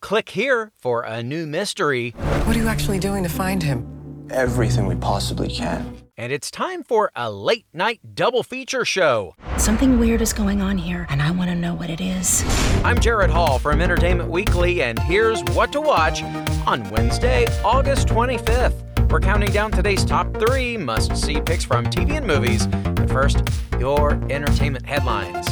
Click here for a new mystery. What are you actually doing to find him? Everything we possibly can. And it's time for a late night double feature show. Something weird is going on here, and I want to know what it is. I'm Jared Hall from Entertainment Weekly, and here's what to watch on Wednesday, August 25th. We're counting down today's top three must see picks from TV and movies. But first, your entertainment headlines.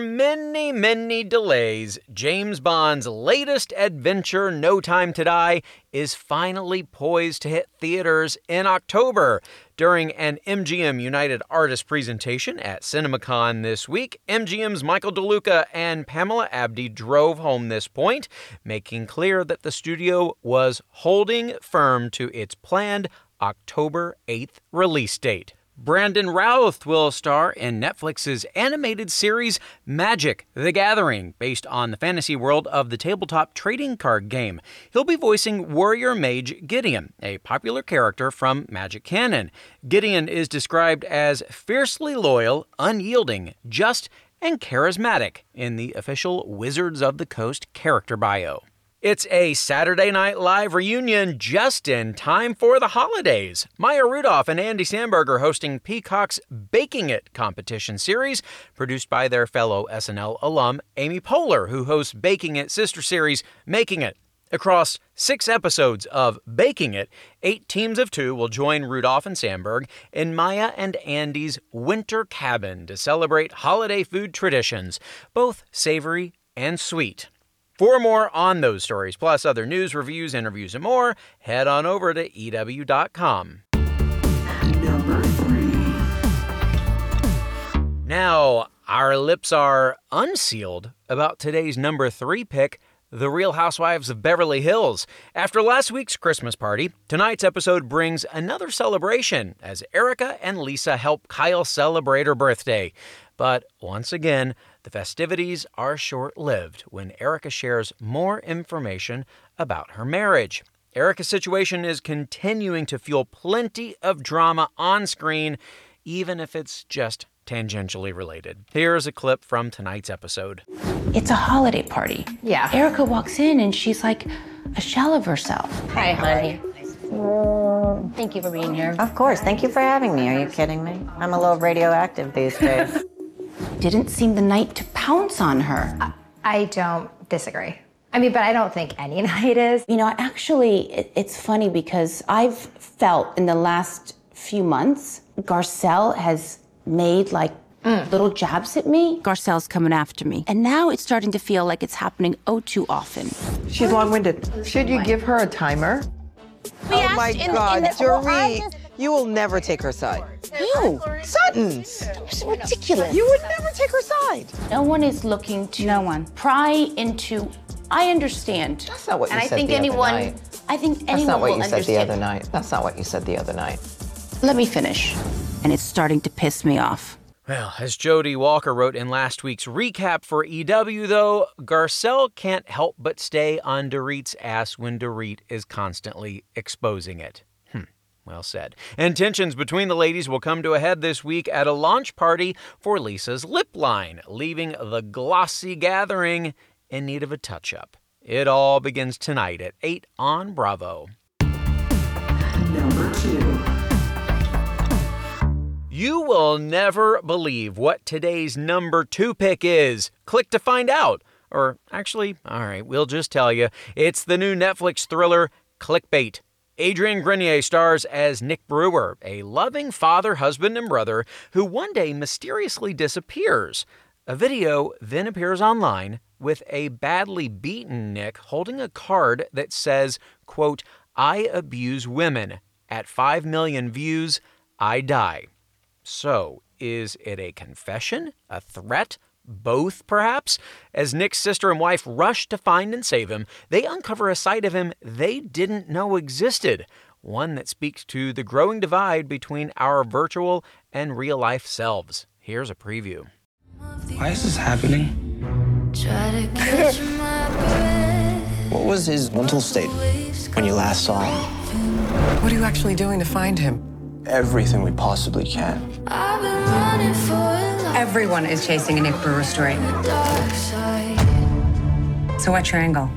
After many, many delays, James Bond's latest adventure, No Time to Die, is finally poised to hit theaters in October. During an MGM United Artists presentation at CinemaCon this week, MGM's Michael DeLuca and Pamela Abdy drove home this point, making clear that the studio was holding firm to its planned October 8th release date. Brandon Routh will star in Netflix's animated series Magic the Gathering, based on the fantasy world of the tabletop trading card game. He'll be voicing warrior mage Gideon, a popular character from Magic Canon. Gideon is described as fiercely loyal, unyielding, just, and charismatic in the official Wizards of the Coast character bio. It's a Saturday Night Live reunion just in time for the holidays. Maya Rudolph and Andy Samberg are hosting Peacock's Baking It competition series, produced by their fellow SNL alum Amy Poehler, who hosts Baking It sister series Making It. Across six episodes of Baking It, eight teams of two will join Rudolph and Samberg in Maya and Andy's winter cabin to celebrate holiday food traditions, both savory and sweet. For more on those stories, plus other news, reviews, interviews, and more, head on over to EW.com. Now, our lips are unsealed about today's number three pick. The Real Housewives of Beverly Hills. After last week's Christmas party, tonight's episode brings another celebration as Erica and Lisa help Kyle celebrate her birthday. But once again, the festivities are short lived when Erica shares more information about her marriage. Erica's situation is continuing to fuel plenty of drama on screen, even if it's just tangentially related. Here's a clip from tonight's episode. It's a holiday party. Yeah. Erica walks in and she's like a shell of herself. Hi, honey. Thank you for being here. Of course. Thank you for having me. Are you kidding me? I'm a little radioactive these days. Didn't seem the night to pounce on her. I, I don't disagree. I mean, but I don't think any night is. You know, actually, it, it's funny because I've felt in the last few months, Garcelle has made like mm. little jabs at me. Garcelle's coming after me. And now it's starting to feel like it's happening oh too often. She's long winded. Should you give her a timer? We oh my in, God, in Dorit. You will never take her side. Who? Sutton's. It's ridiculous. You would never take her side. No one is looking to no one pry into. I understand. That's not what you and said I think the anyone, other night. I think anyone That's not what you understand. said the other night. That's not what you said the other night. Let me finish. And it's starting to piss me off. Well, as Jodi Walker wrote in last week's recap for EW, though, Garcelle can't help but stay on Dorit's ass when Dorit is constantly exposing it. Well said. And tensions between the ladies will come to a head this week at a launch party for Lisa's lip line, leaving the glossy gathering in need of a touch up. It all begins tonight at 8 on Bravo. Number two. You will never believe what today's number two pick is. Click to find out. Or actually, all right, we'll just tell you. It's the new Netflix thriller, Clickbait. Adrian Grenier stars as Nick Brewer, a loving father, husband, and brother who one day mysteriously disappears. A video then appears online with a badly beaten Nick holding a card that says, quote, I abuse women. At 5 million views, I die. So, is it a confession, a threat, both, perhaps? As Nick's sister and wife rush to find and save him, they uncover a side of him they didn't know existed, one that speaks to the growing divide between our virtual and real life selves. Here's a preview. Why is this happening? what was his mental state when you last saw him? What are you actually doing to find him? Everything we possibly can. Everyone is chasing a Nick Brewer story. So what's your angle?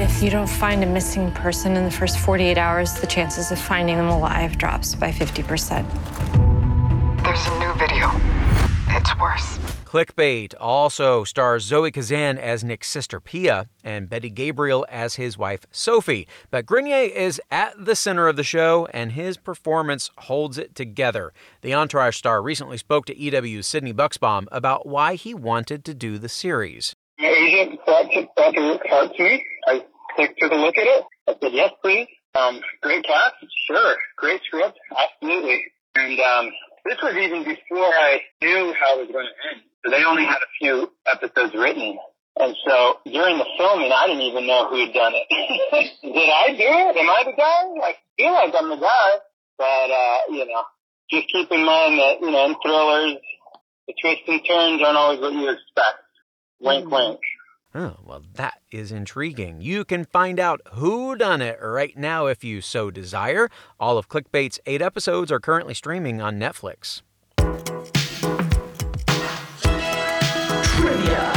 If you don't find a missing person in the first 48 hours, the chances of finding them alive drops by 50%. There's a new video. It's worse. Clickbait also stars Zoe Kazan as Nick's sister Pia and Betty Gabriel as his wife Sophie. But Grenier is at the center of the show and his performance holds it together. The Entourage star recently spoke to EW's Sydney Bucksbaum about why he wanted to do the series. My agent brought, out to me. I took a look at it. I said, yes, please. Um, great cast? Sure. Great script? Absolutely. And um, this was even before I knew how it was going to end. So they only had a few episodes written. And so during the filming, I didn't even know who had done it. Did I do it? Am I the guy? I feel like I'm the guy. But, uh, you know, just keep in mind that, you know, in thrillers, the twists and turns aren't always what you expect. Wink, mm-hmm. wink. Oh, well, that is intriguing. You can find out who done it right now if you so desire. All of Clickbait's eight episodes are currently streaming on Netflix. Trivia.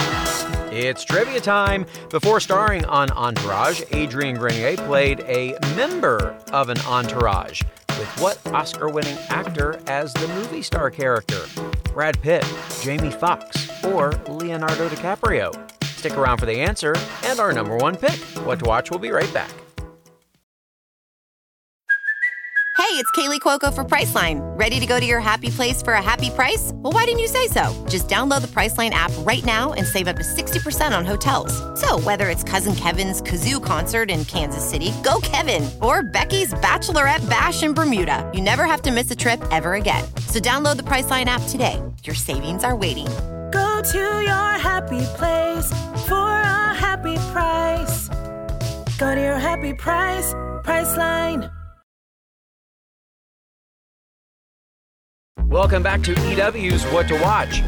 It's trivia time. Before starring on Entourage, Adrian Grenier played a member of an entourage. With what Oscar winning actor as the movie star character? Brad Pitt, Jamie Foxx, or Leonardo DiCaprio? Stick around for the answer and our number one pick. What to watch, we'll be right back. Hey, it's Kaley Cuoco for Priceline. Ready to go to your happy place for a happy price? Well, why didn't you say so? Just download the Priceline app right now and save up to 60% on hotels. So, whether it's Cousin Kevin's Kazoo concert in Kansas City, go Kevin, or Becky's Bachelorette Bash in Bermuda, you never have to miss a trip ever again. So, download the Priceline app today. Your savings are waiting Go to your happy place for a happy price. Go to your happy price, Priceline. Welcome back to EW's What to Watch.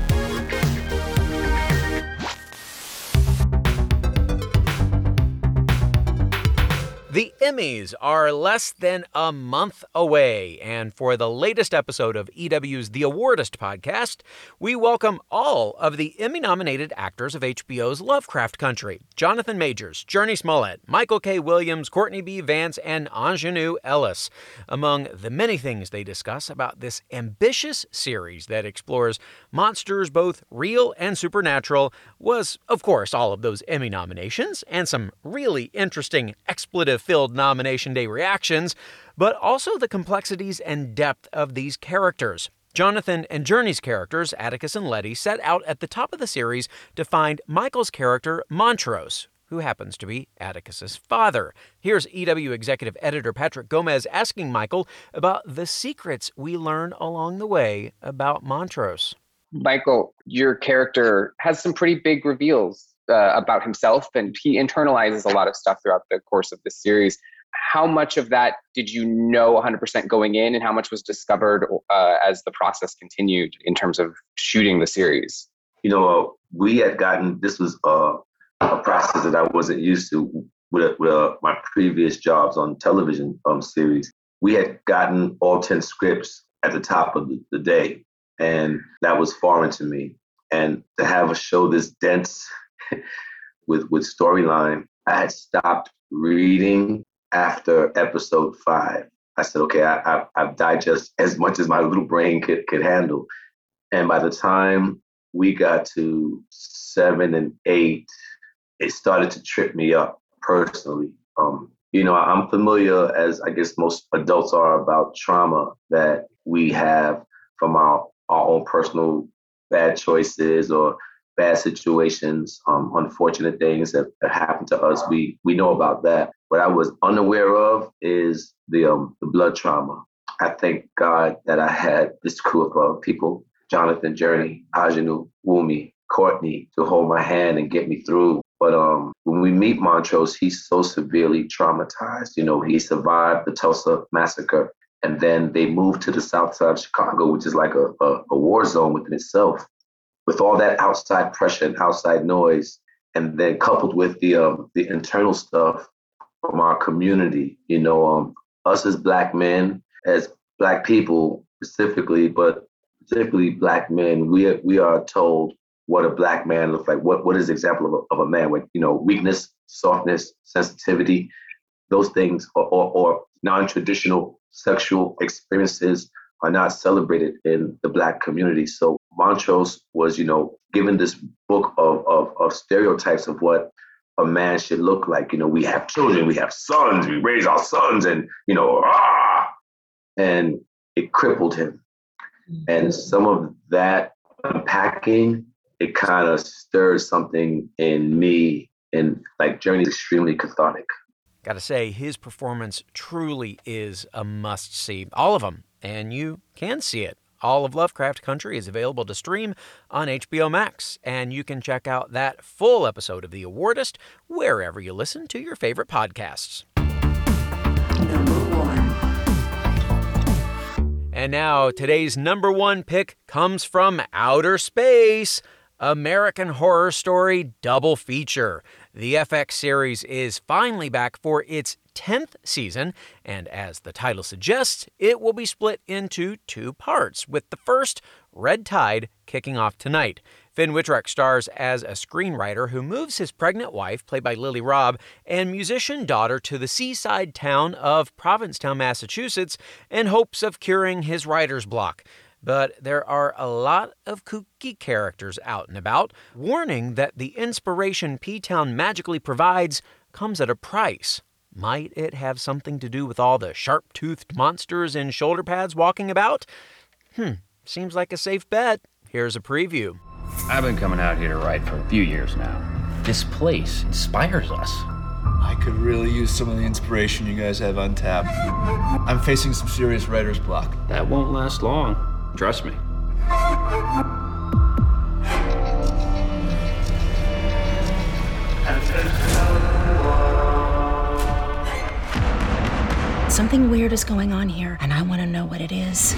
The Emmys are less than a month away, and for the latest episode of EW's The Awardist podcast, we welcome all of the Emmy nominated actors of HBO's Lovecraft Country Jonathan Majors, Jurnee Smollett, Michael K. Williams, Courtney B. Vance, and Aunjanue Ellis. Among the many things they discuss about this ambitious series that explores monsters both real and supernatural was, of course, all of those Emmy nominations and some really interesting expletive filled nomination day reactions, but also the complexities and depth of these characters. Jonathan and Jurnee's characters, Atticus and Letty, set out at the top of the series to find Michael's character, Montrose, who happens to be Atticus's father. Here's EW executive editor Patrick Gomez asking Michael about the secrets we learn along the way about Montrose. Michael, your character has some pretty big reveals uh, about himself and he internalizes a lot of stuff throughout the course of the series. How much of that did you know 100% going in and how much was discovered uh, as the process continued in terms of shooting the series? You know uh, we had gotten this was uh, a process that i wasn't used to with, with uh, my previous jobs on television um, series. We had gotten all 10 scripts at the top of the, the day and that was foreign to me. And to have a show this dense with with storyline, I had stopped reading after episode five. I said, okay, I, I, I've digested as much as my little brain could, could handle. And by the time we got to seven and eight, it started to trip me up personally. Um, you know, I'm familiar, as I guess most adults are, about trauma that we have from our, our own personal bad choices or bad situations, um, unfortunate things that, that happened to us. We we know about that. What I was unaware of is the um, the blood trauma. I thank God that I had this crew of uh, people Jonathan, Jurnee, Aunjanue, Wunmi, Courtney to hold my hand and get me through. But um, when we meet Montrose, he's so severely traumatized. You know, he survived the Tulsa massacre, and then they moved to the south side of Chicago, which is like a, a, a war zone within itself. With all that outside pressure and outside noise, and then coupled with the um, the internal stuff from our community, you know, um, us as black men, as black people specifically, but particularly black men, we we are told what a black man looks like. What what is example of a, of a man with you know weakness, softness, sensitivity, those things, or, or, or non-traditional sexual experiences are not celebrated in the black community. So Montrose was, you know, given this book of, of, of stereotypes of what a man should look like. You know, we have children, we have sons, we raise our sons, and you know, ah, and it crippled him. And some of that unpacking, it kind of stirred something in me, and like Journey is extremely cathartic. Gotta say, his performance truly is a must see. All of them, and you can see it all of Lovecraft Country is available to stream on HBO Max, and you can check out that full episode of The Awardist wherever you listen to your favorite podcasts. And now, today's number one pick comes from outer space American Horror Story Double Feature. The FX series is finally back for its 10th season, and as the title suggests, it will be split into two parts, with the first, Red Tide, kicking off tonight. Finn Wittrock stars as a screenwriter who moves his pregnant wife, played by Lily Rabe, and musician daughter to the seaside town of Provincetown, Massachusetts, in hopes of curing his writer's block but there are a lot of kooky characters out and about, warning that the inspiration P Town magically provides comes at a price. Might it have something to do with all the sharp toothed monsters in shoulder pads walking about? Hmm, seems like a safe bet. Here's a preview. I've been coming out here to write for a few years now. This place inspires us. I could really use some of the inspiration you guys have on tap. I'm facing some serious writer's block. That won't last long. Trust me. Something weird is going on here, and I want to know what it is.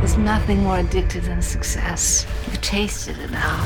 There's nothing more addictive than success. You've tasted it now.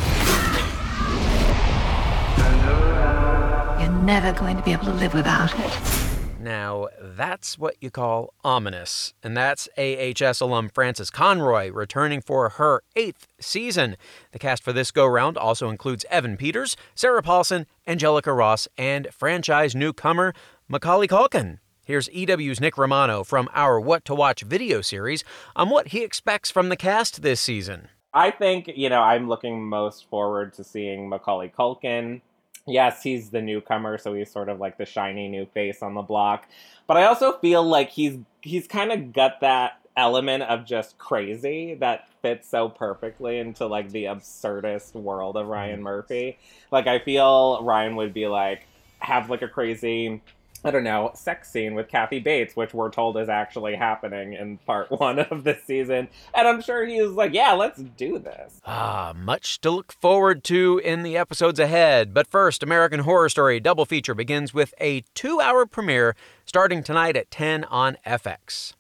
You're never going to be able to live without it. Now, that's what you call ominous. And that's AHS alum Frances Conroy returning for her eighth season. The cast for this go round also includes Evan Peters, Sarah Paulson, Angelica Ross, and franchise newcomer Macaulay Culkin. Here's EW's Nick Romano from our What to Watch video series on what he expects from the cast this season. I think, you know, I'm looking most forward to seeing Macaulay Culkin yes, he's the newcomer, so he's sort of like the shiny new face on the block. But I also feel like he's he's kind of got that element of just crazy that fits so perfectly into like the absurdist world of Ryan mm-hmm. Murphy. Like I feel Ryan would be like have like a crazy I don't know, sex scene with Kathy Bates, which we're told is actually happening in part one of this season. And I'm sure he was like, yeah, let's do this. Ah, much to look forward to in the episodes ahead. But first, American Horror Story Double Feature begins with a two hour premiere starting tonight at 10 on FX.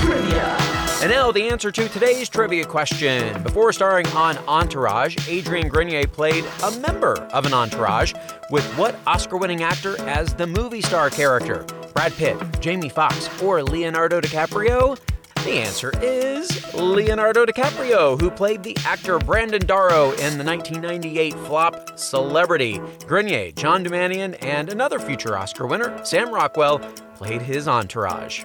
Trivia. And now the answer to today's trivia question. Before starring on Entourage, Adrian Grenier played a member of an entourage with what Oscar winning actor as the movie star character? Brad Pitt, Jamie Foxx, or Leonardo DiCaprio? The answer is Leonardo DiCaprio, who played the actor Brandon Darrow in the 1998 flop Celebrity. Grenier, John Doumanian, and another future Oscar winner, Sam Rockwell, played his entourage.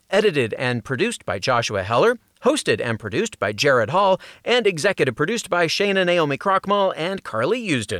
edited and produced by Joshua Heller, hosted and produced by Jared Hall, and executive produced by Shayna Naomi Krochmal and Carly Usden.